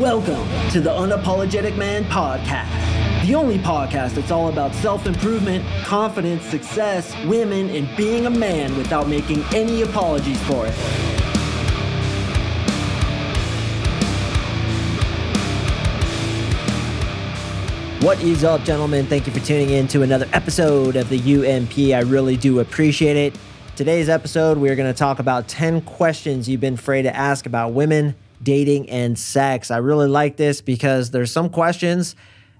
Welcome to the Unapologetic Man Podcast, the only podcast that's all about self improvement, confidence, success, women, and being a man without making any apologies for it. What is up, gentlemen? Thank you for tuning in to another episode of the UMP. I really do appreciate it. Today's episode, we're going to talk about 10 questions you've been afraid to ask about women, dating, and sex. I really like this because there's some questions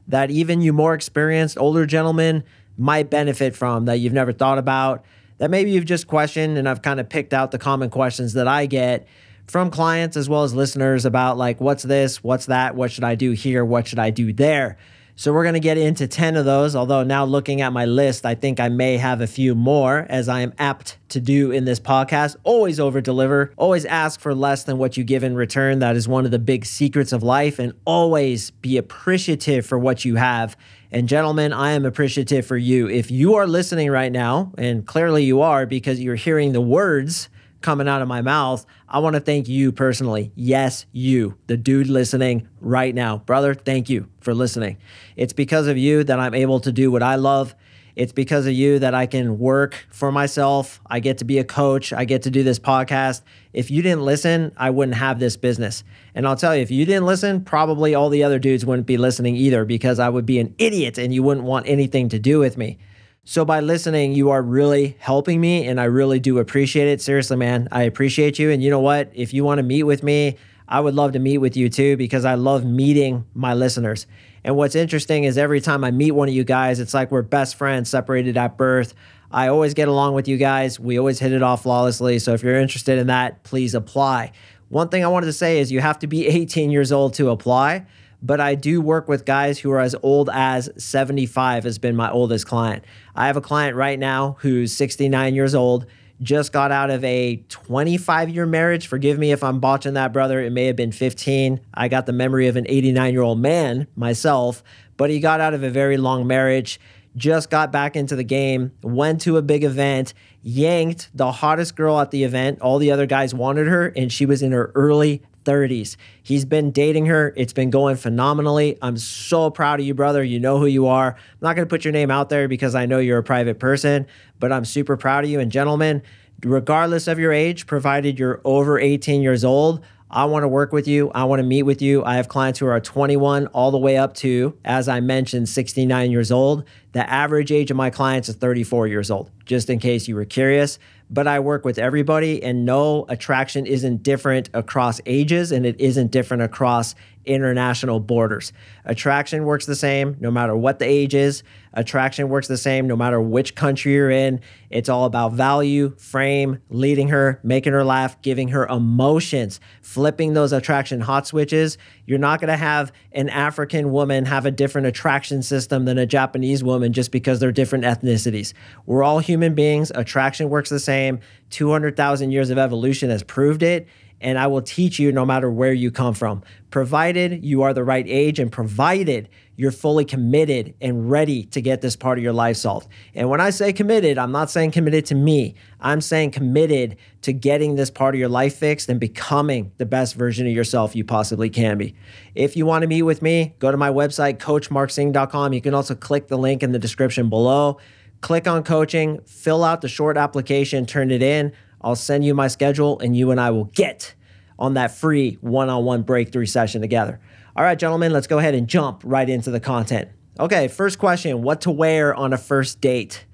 that even you more experienced, older gentlemen might benefit from that you've never thought about, that maybe you've just questioned. And I've kind of picked out the common questions that I get from clients as well as listeners about like, what's this? What's that? What should I do here? What should I do there? So we're going to get into 10 of those. Although now looking at my list, I think I may have a few more as I am apt to do in this podcast. Always over deliver, always ask for less than what you give in return. That is one of the big secrets of life. And always be appreciative for what you have. And gentlemen, I am appreciative for you. If you are listening right now, and clearly you are because you're hearing the words coming out of my mouth, I want to thank you personally. Yes, you, the dude listening right now. Brother, thank you for listening. It's because of you that I'm able to do what I love. It's because of you that I can work for myself. I get to be a coach. I get to do this podcast. If you didn't listen, I wouldn't have this business. And I'll tell you, if you didn't listen, probably all the other dudes wouldn't be listening either because I would be an idiot and you wouldn't want anything to do with me. So by listening, you are really helping me and I really do appreciate it. Seriously, man, I appreciate you. And you know what? If you want to meet with me, I would love to meet with you too because I love meeting my listeners. And what's interesting is every time I meet one of you guys, it's like we're best friends separated at birth. I always get along with you guys. We always hit it off flawlessly. So if you're interested in that, please apply. One thing I wanted to say is you have to be 18 years old to apply but I do work with guys who are as old as 75 has been my oldest client. I have a client right now who's 69 years old, just got out of a 25 year marriage. Forgive me if I'm botching that, brother. It may have been 15. I got the memory of an 89 year old man myself, but he got out of a very long marriage, just got back into the game, went to a big event, yanked the hottest girl at the event. All the other guys wanted her, and she was in her early 30s. He's been dating her. It's been going phenomenally. I'm so proud of you, brother. You know who you are. I'm not going to put your name out there because I know you're a private person, but I'm super proud of you. And, gentlemen, regardless of your age, provided you're over 18 years old, I want to work with you. I want to meet with you. I have clients who are 21 all the way up to, as I mentioned, 69 years old. The average age of my clients is 34 years old, just in case you were curious but I work with everybody, and no attraction isn't different across ages and it isn't different across international borders. Attraction works the same no matter what the age is. Attraction works the same no matter which country you're in. It's all about value, frame, leading her, making her laugh, giving her emotions, flipping those attraction hot switches. You're not going to have an African woman have a different attraction system than a Japanese woman just because they're different ethnicities. We're all human beings. Attraction works the same. 200,000 years of evolution has proved it and I will teach you no matter where you come from, provided you are the right age and provided you're fully committed and ready to get this part of your life solved. And when I say committed, I'm not saying committed to me, I'm saying committed to getting this part of your life fixed and becoming the best version of yourself you possibly can be. If you want to meet with me, go to my website, coachmarksing.com. You can also click the link in the description below. Click on coaching, fill out the short application, turn it in. I'll send you my schedule and you and I will get on that free one on one breakthrough session together. All right, gentlemen, let's go ahead and jump right into the content. Okay, first question what to wear on a first date?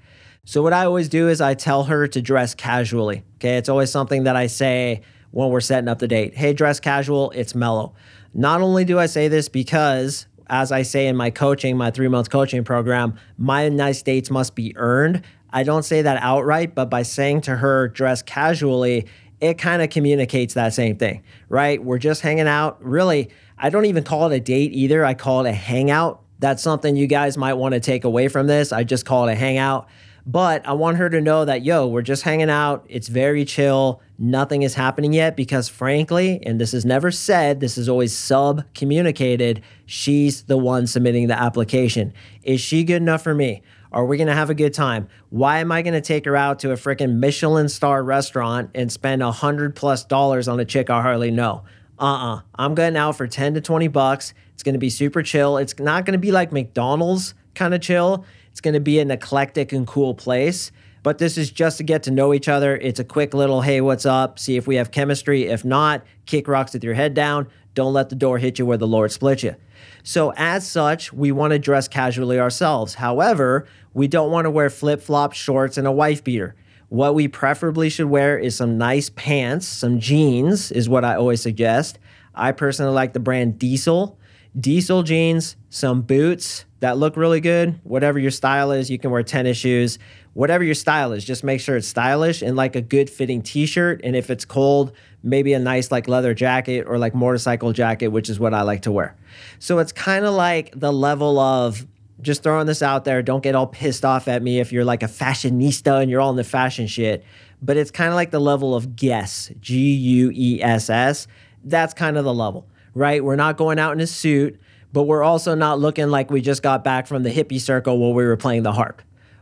So, what I always do is I tell her to dress casually. Okay, it's always something that I say when we're setting up the date. Hey, dress casual, it's mellow. Not only do I say this because, as I say in my coaching, my three month coaching program, my nice dates must be earned. I don't say that outright, but by saying to her, dress casually, it kind of communicates that same thing, right? We're just hanging out. Really, I don't even call it a date either. I call it a hangout. That's something you guys might want to take away from this. I just call it a hangout. But I want her to know that, yo, we're just hanging out. It's very chill. Nothing is happening yet because, frankly, and this is never said, this is always sub communicated, she's the one submitting the application. Is she good enough for me? Are we going to have a good time? Why am I going to take her out to a freaking Michelin star restaurant and spend a hundred plus dollars on a chick I hardly know? uh-uh. I'm going out for 10 to 20 bucks. It's going to be super chill. It's not going to be like McDonald's kind of chill. It's going to be an eclectic and cool place. But this is just to get to know each other. It's a quick little, hey, what's up? See if we have chemistry. If not, kick rocks with your head down. Don't let the door hit you where the Lord split you. So, as such, we want to dress casually ourselves. However, we don't want to wear flip flop shorts, and a wife beater. What we preferably should wear is some nice pants, some jeans, is what I always suggest. I personally like the brand Diesel. Diesel jeans, some boots that look really good. Whatever your style is, you can wear tennis shoes. Whatever your style is, just make sure it's stylish and like a good fitting t shirt. And if it's cold, maybe a nice like leather jacket or like motorcycle jacket, which is what I like to wear. So it's kind of like the level of just throwing this out there. Don't get all pissed off at me if you're like a fashionista and you're all in the fashion shit. But it's kind of like the level of guess, G U E S S. That's kind of the level, right? We're not going out in a suit, but we're also not looking like we just got back from the hippie circle while we were playing the harp.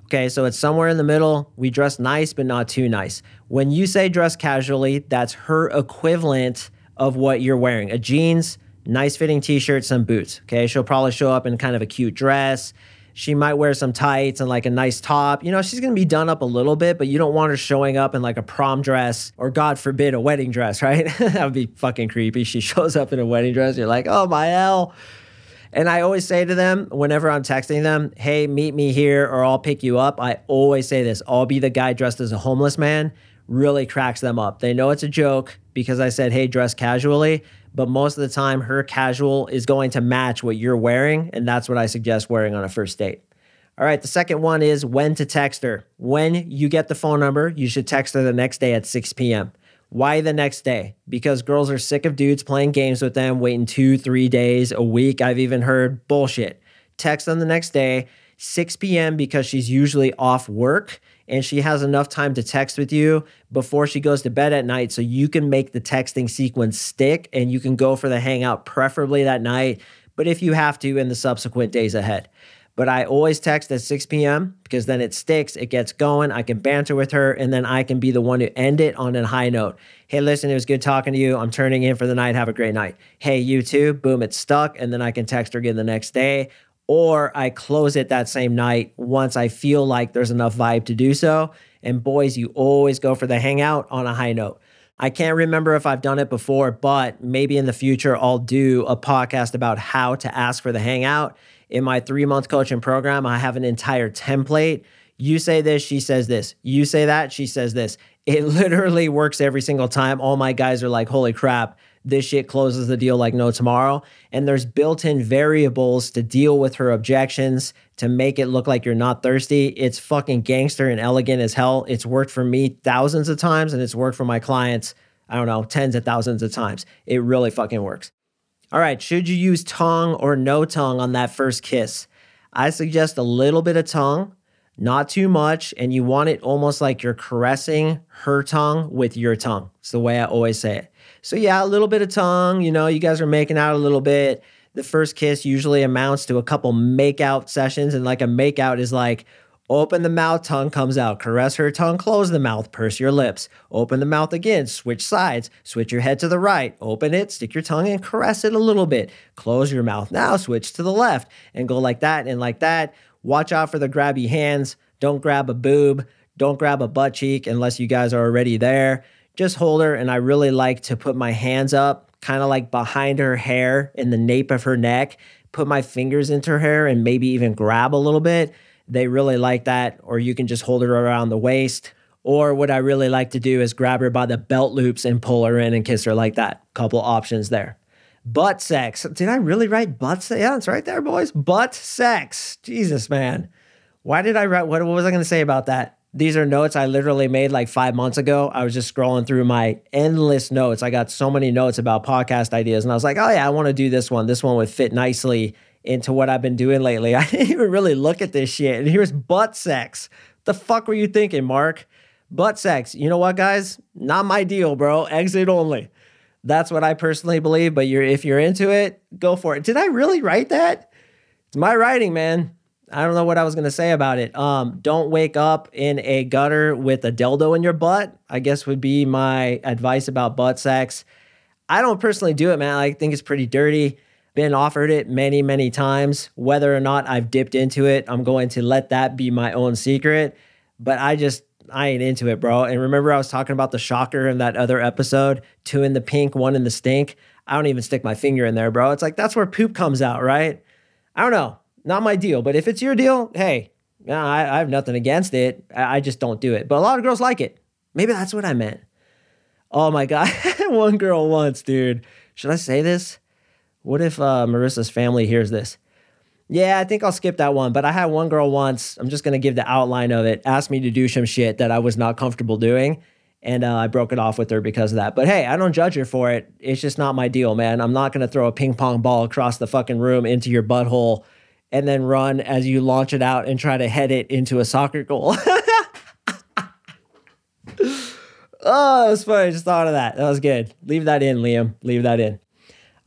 Okay, so it's somewhere in the middle. We dress nice, but not too nice. When you say dress casually, that's her equivalent of what you're wearing a jeans, nice fitting t shirt, some boots. Okay, she'll probably show up in kind of a cute dress. She might wear some tights and like a nice top. You know, she's gonna be done up a little bit, but you don't want her showing up in like a prom dress or, God forbid, a wedding dress, right? that would be fucking creepy. She shows up in a wedding dress. You're like, oh my hell. And I always say to them whenever I'm texting them, hey, meet me here or I'll pick you up. I always say this I'll be the guy dressed as a homeless man. Really cracks them up. They know it's a joke because I said, hey, dress casually. But most of the time, her casual is going to match what you're wearing. And that's what I suggest wearing on a first date. All right, the second one is when to text her. When you get the phone number, you should text her the next day at 6 p.m. Why the next day? Because girls are sick of dudes playing games with them, waiting two, three days, a week. I've even heard bullshit. Text them the next day, 6 p.m., because she's usually off work and she has enough time to text with you before she goes to bed at night so you can make the texting sequence stick and you can go for the hangout, preferably that night, but if you have to in the subsequent days ahead. But I always text at 6 p.m. because then it sticks, it gets going. I can banter with her, and then I can be the one to end it on a high note. Hey, listen, it was good talking to you. I'm turning in for the night. Have a great night. Hey, you too. Boom, it's stuck. And then I can text her again the next day. Or I close it that same night once I feel like there's enough vibe to do so. And boys, you always go for the hangout on a high note. I can't remember if I've done it before, but maybe in the future I'll do a podcast about how to ask for the hangout in my three month coaching program, I have an entire template. You say this, she says this. You say that, she says this. It literally works every single time. All my guys are like, holy crap, this shit closes the deal like no tomorrow. And there's built in variables to deal with her objections to make it look like you're not thirsty. It's fucking gangster and elegant as hell. It's worked for me thousands of times and it's worked for my clients, I don't know, tens of thousands of times. It really fucking works. All right, should you use tongue or no tongue on that first kiss? I suggest a little bit of tongue, not too much, and you want it almost like you're caressing her tongue with your tongue. It's the way I always say it. So, yeah, a little bit of tongue, you know, you guys are making out a little bit. The first kiss usually amounts to a couple make out sessions, and like a make out is like, Open the mouth, tongue comes out. Caress her tongue, close the mouth, purse your lips. Open the mouth again, switch sides, switch your head to the right. Open it, stick your tongue and caress it a little bit. Close your mouth now, switch to the left and go like that and like that. Watch out for the grabby hands. Don't grab a boob. Don't grab a butt cheek unless you guys are already there. Just hold her, and I really like to put my hands up, kind of like behind her hair in the nape of her neck, put my fingers into her hair and maybe even grab a little bit they really like that. Or you can just hold her around the waist. Or what I really like to do is grab her by the belt loops and pull her in and kiss her like that. Couple options there. Butt sex. Did I really write butt sex? Yeah, it's right there, boys. Butt sex. Jesus, man. Why did I write? What, what was I going to say about that? These are notes I literally made like five months ago. I was just scrolling through my endless notes. I got so many notes about podcast ideas, and I was like, oh, yeah, I want to do this one. This one would fit nicely into what I've been doing lately. I didn't even really look at this shit. And here's butt sex. The fuck were you thinking, Mark? Butt sex. You know what, guys? Not my deal, bro. Exit only. That's what I personally believe. But you're if you're into it, go for it. Did I really write that? It's my writing, man. I don't know what I was gonna say about it. Um, don't wake up in a gutter with a dildo in your butt. I guess would be my advice about butt sex. I don't personally do it, man. I think it's pretty dirty. Been offered it many, many times. Whether or not I've dipped into it, I'm going to let that be my own secret. But I just, I ain't into it, bro. And remember, I was talking about the shocker in that other episode two in the pink, one in the stink. I don't even stick my finger in there, bro. It's like that's where poop comes out, right? I don't know. Not my deal. But if it's your deal, hey, I, I have nothing against it. I, I just don't do it. But a lot of girls like it. Maybe that's what I meant. Oh my God. One girl once, dude. Should I say this? What if uh, Marissa's family hears this? Yeah, I think I'll skip that one. But I had one girl once, I'm just to give the outline of it, asked me to do some shit that I was not comfortable doing. And uh, I broke it off with her because of that. But hey, I don't judge her for it. It's just not my deal, man. I'm not to throw a ping pong ball across the fucking room into your butthole and then run as you launch it out and try to head it into a soccer goal. Oh, that was funny. I just thought of that. That was good. Leave that in, Liam. Leave that in.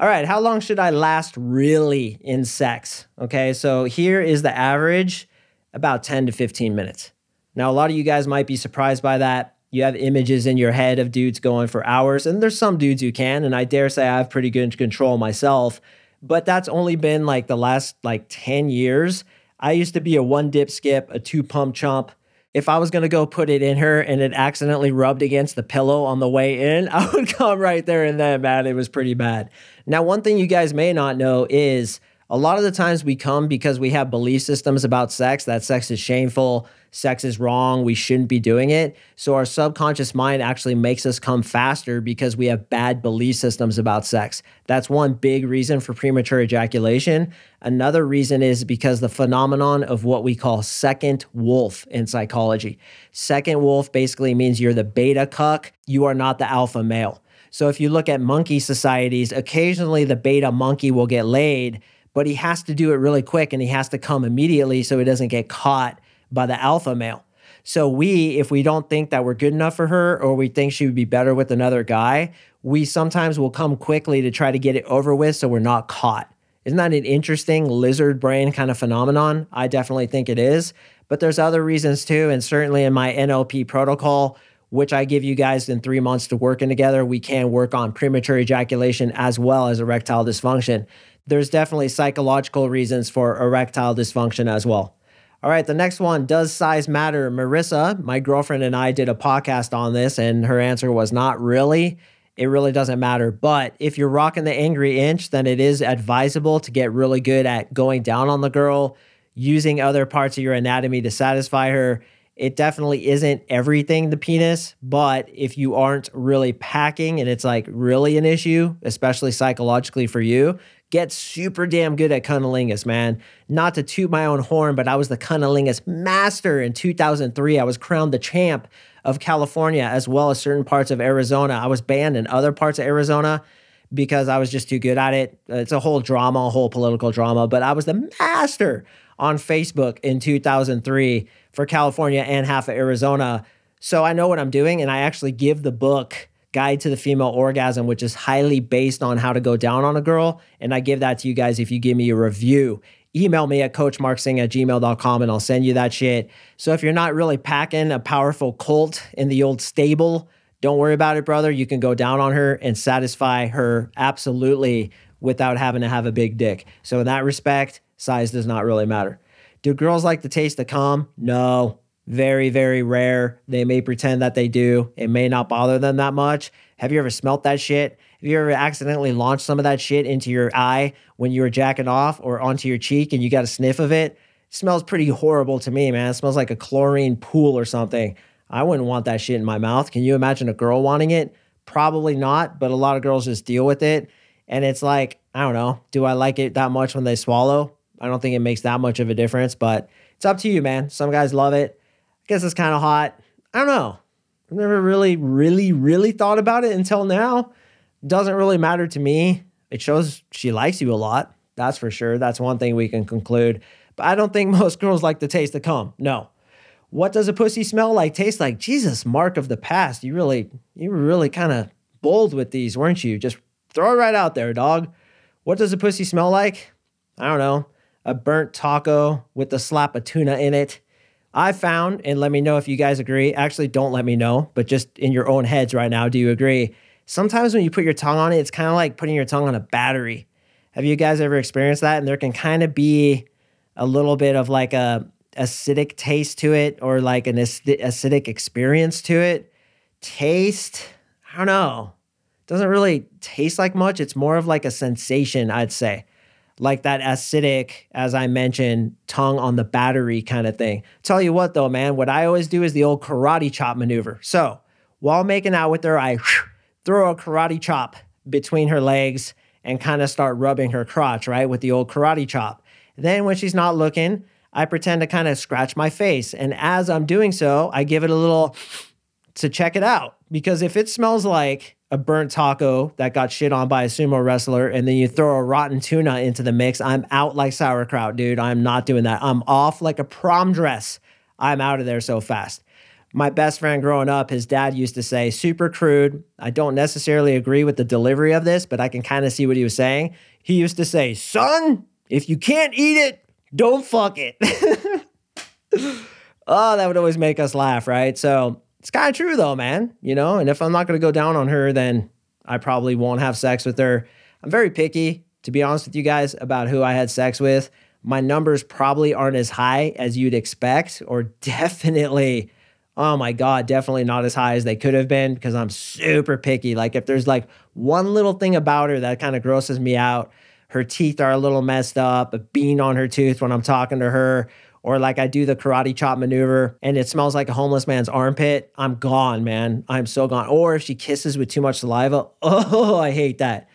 All right. How long should I last really in sex? Okay. So here is the average about 10 to 15 minutes. Now, a lot of you guys might be surprised by that. You have images in your head of dudes going for hours, and there's some dudes who can, and I dare say I have pretty good control myself. But that's only been like the last like 10 years. I used to be a one dip skip, a two pump chump if I was going to go put it in her and it accidentally rubbed against the pillow on the way in, I would come right there and then, man. It was pretty bad. Now, one thing you guys may not know is a lot of the times we come because we have belief systems about sex that sex is shameful, sex is wrong, we shouldn't be doing it. So our subconscious mind actually makes us come faster because we have bad belief systems about sex. That's one big reason for premature ejaculation. Another reason is because the phenomenon of what we call second wolf in psychology. Second wolf basically means you're the beta cuck, you are not the alpha male. So if you look at monkey societies, occasionally the beta monkey will get laid but he has to do it really quick and he has to come immediately so he doesn't get caught by the alpha male. So we, if we don't think that we're good enough for her or we think she would be better with another guy, we sometimes will come quickly to try to get it over with so we're not caught. Isn't that an interesting lizard brain kind of phenomenon? I definitely think it is. But there's other reasons too. And certainly in my NLP protocol, which I give you guys in three months to working together, we can work on premature ejaculation as well as erectile dysfunction there's definitely psychological reasons for erectile dysfunction as well. All right, the next one Does size matter? Marissa, my girlfriend, and I did a podcast on this, and her answer was not really. It really doesn't matter. But if you're rocking the angry inch, then it is advisable to get really good at going down on the girl, using other parts of your anatomy to satisfy her. It definitely isn't everything the penis, but if you aren't really packing and it's like really an issue, especially psychologically for you, get super damn good at cunnilingus, man. Not to toot my own horn, but I was the cunnilingus master in 2003. I was crowned the champ of California as well as certain parts of Arizona. I was banned in other parts of Arizona because I was just too good at it. It's a whole drama, a whole political drama, but I was the master on Facebook in 2003 for California and half of Arizona. So I know what I'm doing, and I actually give the book Guide to the Female Orgasm, which is highly based on how to go down on a girl. And I give that to you guys if you give me a review. Email me at coachmarksing at gmail.com and I'll send you that shit. So if you're not really packing a powerful colt in the old stable, don't worry about it, brother. You can go down on her and satisfy her absolutely without having to have a big dick. So in that respect, size does not really matter. Do girls like the taste of cum? No. Very, very rare. They may pretend that they do. It may not bother them that much. Have you ever smelt that shit? Have you ever accidentally launched some of that shit into your eye when you were jacking off or onto your cheek and you got a sniff of it? it smells pretty horrible to me, man. It smells like a chlorine pool or something. I wouldn't want that shit in my mouth. Can you imagine a girl wanting it? Probably not, but a lot of girls just deal with it. And it's like, I don't know, do I like it that much when they swallow? I don't think it makes that much of a difference, but it's up to you, man. Some guys love it I guess it's kind of hot. I don't know. I've never really, really, really thought about it until now. Doesn't really matter to me. It shows she likes you a lot. That's for sure. That's one thing we can conclude. But I don't think most girls like the taste of cum. No. What does a pussy smell like? Taste like? Jesus, mark of the past. You really, you were really kind of bold with these, weren't you? Just throw it right out there, dog. What does a pussy smell like? I don't know. A burnt taco with a slap of tuna in it. I found, and let me know if you guys agree. Actually, don't let me know, but just in your own heads right now, do you agree? sometimes when you put your tongue on it, it's kind of like putting your tongue on a battery. Have you guys ever experienced that? And there can kind of be a little bit of like a acidic taste to it or like an acidic experience to it. Taste, I don't know. Doesn't really taste like much. It's more of like a sensation, I'd say. Like that acidic, as I mentioned, tongue on the battery kind of thing. Tell you what though, man, what I always do is the old karate chop maneuver. So while making out with her, I throw a karate chop between her legs and kind of start rubbing her crotch, right, with the old karate chop. Then when she's not looking, I pretend to kind of scratch my face. And as I'm doing so, I give it a little to check it out. Because if it smells like a burnt taco that got shit on by a sumo wrestler and then you throw a rotten tuna into the mix, I'm out like sauerkraut, dude. I'm not doing that. I'm off like a prom dress. I'm out of there so fast my best friend growing up, his dad used to say, super crude. I don't necessarily agree with the delivery of this, but I can kind of see what he was saying. He used to say, son, if you can't eat it, don't fuck it. oh, that would always make us laugh, right? So it's kind of true though, man. You know, and if I'm not going to go down on her, then I probably won't have sex with her. I'm very picky, to be honest with you guys, about who I had sex with. My numbers probably aren't as high as you'd expect, or definitely oh my God, definitely not as high as they could have been because I'm super picky. Like, if there's like one little thing about her that kind of grosses me out, her teeth are a little messed up, a bean on her tooth when I'm talking to her, or like I do the karate chop maneuver and it smells like a homeless man's armpit, I'm gone, man. I'm so gone. Or if she kisses with too much saliva, oh, I hate that.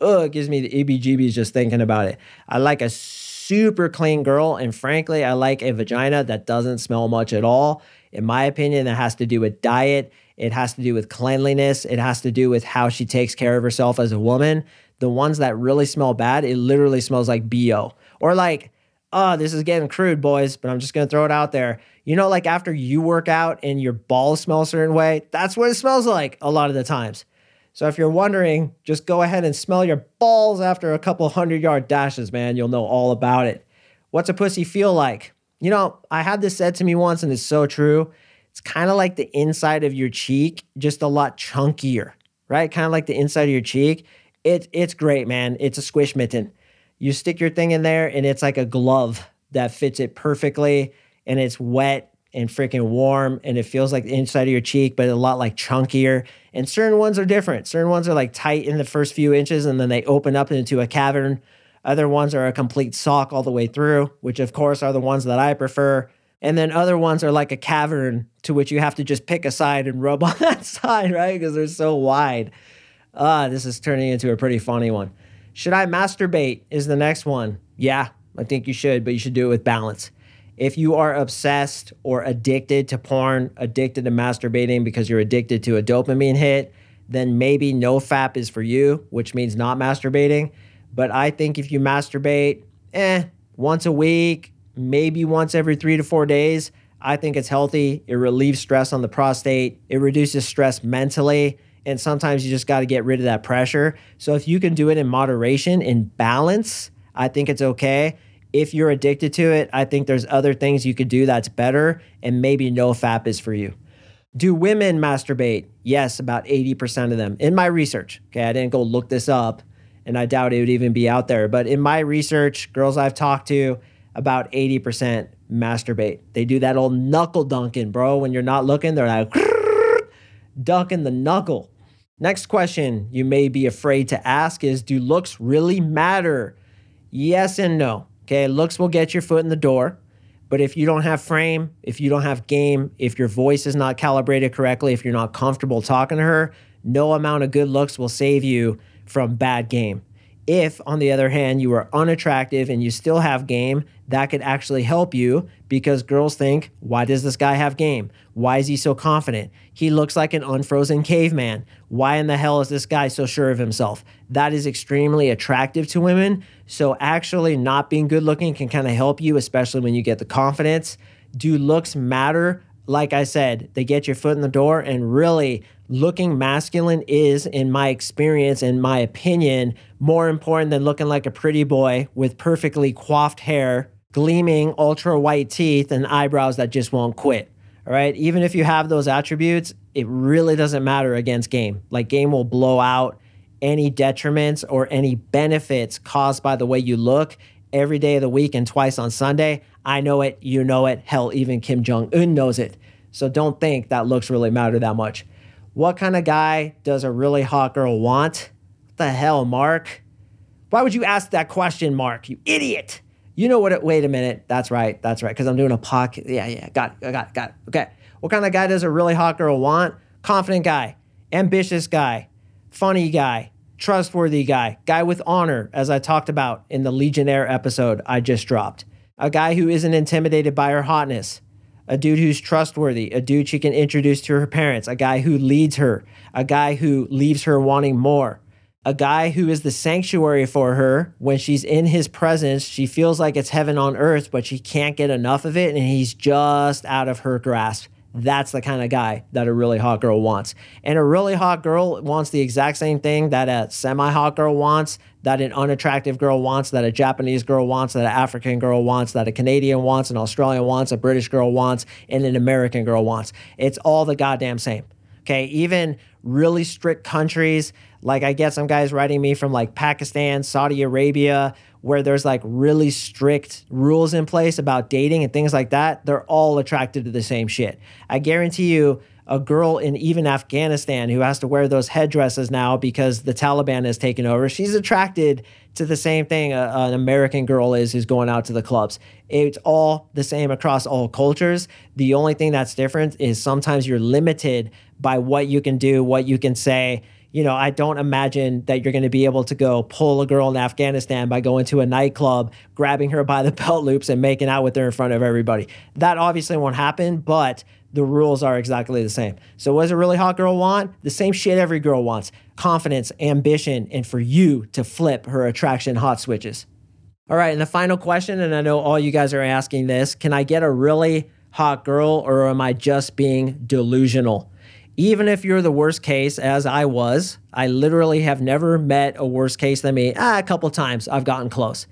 Oh, it gives me the EBGBs just thinking about it. I like a super clean girl, and frankly, I like a vagina that doesn't smell much at all. In my opinion, that has to do with diet. It has to do with cleanliness. It has to do with how she takes care of herself as a woman. The ones that really smell bad, it literally smells like BO. Or like, oh, this is getting crude, boys, but I'm just gonna throw it out there. You know, like after you work out and your balls smell a certain way, that's what it smells like a lot of the times. So if you're wondering, just go ahead and smell your balls after a couple hundred yard dashes, man. You'll know all about it. What's a pussy feel like? You know, I had this said to me once, and it's so true. It's kind of like the inside of your cheek, just a lot chunkier, right? Kind of like the inside of your cheek. It, it's great, man. It's a squish mitten. You stick your thing in there, and it's like a glove that fits it perfectly, and it's wet and freaking warm, and it feels like the inside of your cheek, but a lot like chunkier. And certain ones are different. Certain ones are like tight in the first few inches, and then they open up into a cavern other ones are a complete sock all the way through, which of course are the ones that I prefer. And then other ones are like a cavern to which you have to just pick a side and rub on that side, right? Because they're so wide. Ah, this is turning into a pretty funny one. Should I masturbate? Is the next one. Yeah, I think you should, but you should do it with balance. If you are obsessed or addicted to porn, addicted to masturbating because you're addicted to a dopamine hit, then maybe no FAP is for you, which means not masturbating. But I think if you masturbate, eh, once a week, maybe once every three to four days, I think it's healthy. It relieves stress on the prostate, it reduces stress mentally. And sometimes you just got to get rid of that pressure. So if you can do it in moderation, in balance, I think it's okay. If you're addicted to it, I think there's other things you could do that's better, and maybe no FAP is for you. Do women masturbate? Yes, about 80% of them. In my research, okay, I didn't go look this up and I doubt it would even be out there. But in my research, girls I've talked to, about 80% masturbate. They do that old knuckle dunking, bro. When you're not looking, they're like ducking the knuckle. Next question you may be afraid to ask is Do looks really matter? Yes and no. Okay, looks will get your foot in the door. But if you don't have frame, if you don't have game, if your voice is not calibrated correctly, if you're not comfortable talking to her, no amount of good looks will save you from bad game. If, on the other hand, you are unattractive and you still have game, that could actually help you because girls think, why does this guy have game? Why is he so confident? He looks like an unfrozen caveman. Why in the hell is this guy so sure of himself? That is extremely attractive to women. So, actually, not being good looking can kind of help you, especially when you get the confidence. Do looks matter? Like I said, they get your foot in the door, and really, looking masculine is, in my experience and my opinion, more important than looking like a pretty boy with perfectly coiffed hair, gleaming ultra white teeth, and eyebrows that just won't quit. All right. Even if you have those attributes, it really doesn't matter against game. Like game will blow out any detriments or any benefits caused by the way you look every day of the week and twice on Sunday. I know it. You know it. Hell, even Kim Jong un knows it. So don't think that looks really matter that much. What kind of guy does a really hot girl want? What the hell, Mark? Why would you ask that question, Mark? You idiot. You know what? It, wait a minute. That's right. That's right. Because I'm doing a podcast. Yeah, yeah. Got it. Got it. Got it. Okay. What kind of guy does a really hot girl want? Confident guy, ambitious guy, funny guy, trustworthy guy, guy with honor, as I talked about in the Legionnaire episode I just dropped. A guy who isn't intimidated by her hotness. A dude who's trustworthy, a dude she can introduce to her parents, a guy who leads her, a guy who leaves her wanting more a guy who is the sanctuary for her. When she's in his presence, she feels like it's heaven on earth, but she can't get enough of it, and he's just out of her grasp. That's the kind of guy that a really hot girl wants. And a really hot girl wants the exact same thing that a semi hot girl wants, that an unattractive girl wants, that a Japanese girl wants, that an African girl wants, that a Canadian wants, an Australian wants, a British girl wants, and an American girl wants. It's all the goddamn same. Okay. Even really strict countries like I get some guys writing me from like Pakistan, Saudi Arabia, where there's like really strict rules in place about dating and things like that. They're all attracted to the same shit. I guarantee you, a girl in even Afghanistan who has to wear those headdresses now because the Taliban has taken over, she's attracted to the same thing a, an American girl is who's going out to the clubs. It's all the same across all cultures. The only thing that's different is sometimes you're limited by what you can do, what you can say you know, I don't imagine that you're going to be able to go pull a girl in Afghanistan by going to a nightclub, grabbing her by the belt loops, and making out with her in front of everybody. That obviously won't happen, but the rules are exactly the same. So, what does a really hot girl want? The same shit every girl wants confidence, ambition, and for you to flip her attraction hot switches. All right, and the final question, and I know all you guys are asking this can I get a really hot girl or am I just being delusional? Even if you're the worst case, as I was, I literally have never met a worse case than me. Ah, a couple times I've gotten close.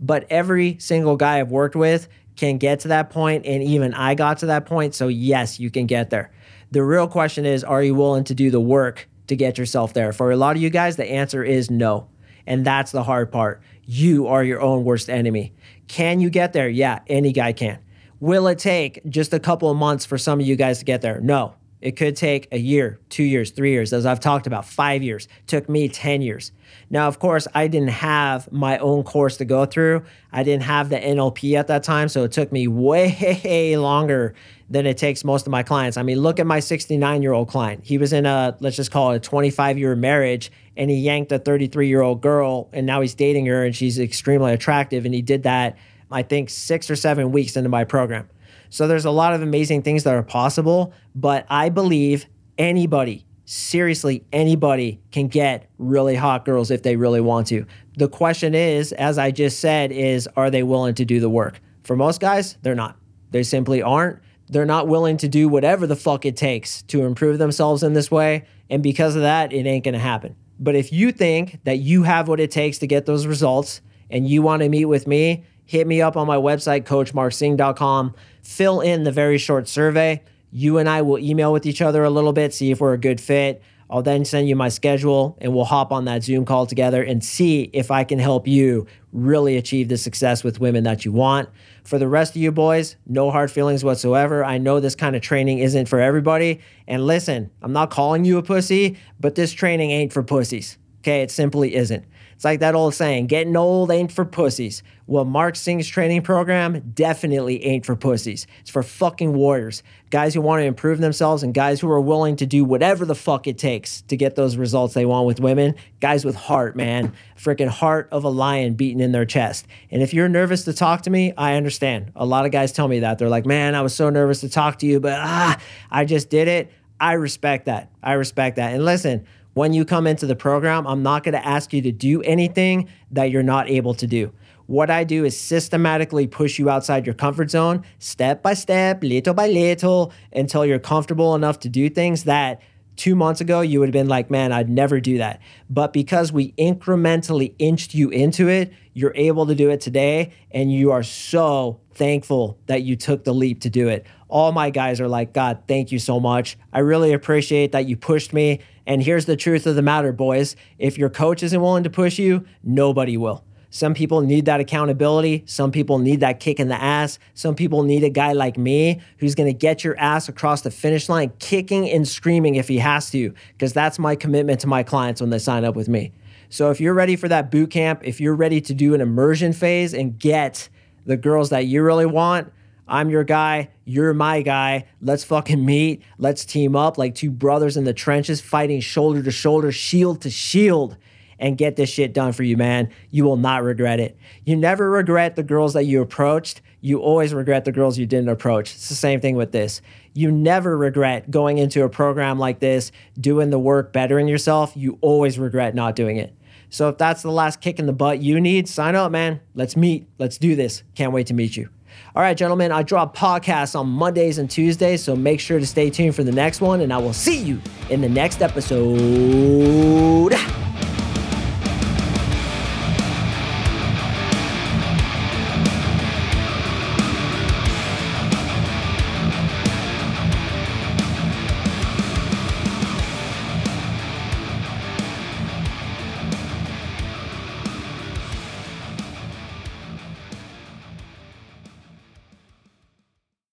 But every single guy I've worked with can get to that point, and even I got to that point. So, yes, you can get there. The real question is are you willing to do the work to get yourself there? For a lot of you guys, the answer is no. And that's the hard part. You are your own worst enemy. Can you get there? Yeah, any guy can. Will it take just a couple of months for some of you guys to get there? No, it could take a year, two years, three years, as I've talked about, five years. It took me 10 years. Now, of course, I didn't have my own course to go through. I didn't have the NLP at that time. So it took me way longer than it takes most of my clients. I mean, look at my 69 year old client. He was in a, let's just call it a 25 year marriage, and he yanked a 33 year old girl, and now he's dating her, and she's extremely attractive. And he did that, I think, six or seven weeks into my program. So there's a lot of amazing things that are possible, but I believe anybody, seriously, anybody can get really hot girls if they really want to. The question is, as I just said, is are they willing to do the work? For most guys, they're not. They simply aren't. They're not willing to do whatever the fuck it takes to improve themselves in this way. And because of that, it ain't gonna happen. But if you think that you have what it takes to get those results and you wanna meet with me, hit me up on my website, coachmarksing.com. Fill in the very short survey. You and I will email with each other a little bit, see if we're a good fit. I'll then send you my schedule and we'll hop on that Zoom call together and see if I can help you really achieve the success with women that you want. For the rest of you boys, no hard feelings whatsoever. I know this kind of training isn't for everybody. And listen, I'm not calling you a pussy, but this training ain't for pussies. Okay, it simply isn't. It's like that old saying, getting old ain't for pussies. Well, Mark Sing's training program definitely ain't for pussies. It's for fucking warriors, guys who want to improve themselves and guys who are willing to do whatever the fuck it takes to get those results they want with women. Guys with heart, man. Freaking heart of a lion beating in their chest. And if you're nervous to talk to me, I understand. A lot of guys tell me that. They're like, man, I was so nervous to talk to you, but ah, I just did it. I respect that. I respect that. And listen, when you come into the program, I'm not going to ask you to do anything that you're not able to do. What I do is systematically push you outside your comfort zone, step by step, little by little, until you're comfortable enough to do things that two months ago you would have been like, man, I'd never do that. But because we incrementally inched you into it, you're able to do it today. And you are so thankful that you took the leap to do it. All my guys are like, God, thank you so much. I really appreciate that you pushed me. And here's the truth of the matter, boys. If your coach isn't willing to push you, nobody will. Some people need that accountability. Some people need that kick in the ass. Some people need a guy like me who's going to get your ass across the finish line, kicking and screaming if he has to, because that's my commitment to my clients when they sign up with me. So if you're ready for that boot camp, if you're ready to do an immersion phase and get the girls that you really want, I'm your guy. You're my guy. Let's fucking meet. Let's team up like two brothers in the trenches, fighting shoulder to shoulder, shield to shield and get this shit done for you, man. You will not regret it. You never regret the girls that you approached. You always regret the girls you didn't approach. It's the same thing with this. You never regret going into a program like this, doing the work, bettering yourself. You always regret not doing it. So if that's the last kick in the butt you need, sign up, man. Let's meet. Let's do this. Can't wait to meet you. All right, gentlemen, I drop podcasts on Mondays and Tuesdays, so make sure to stay tuned for the next one, and I will see you in the next episode.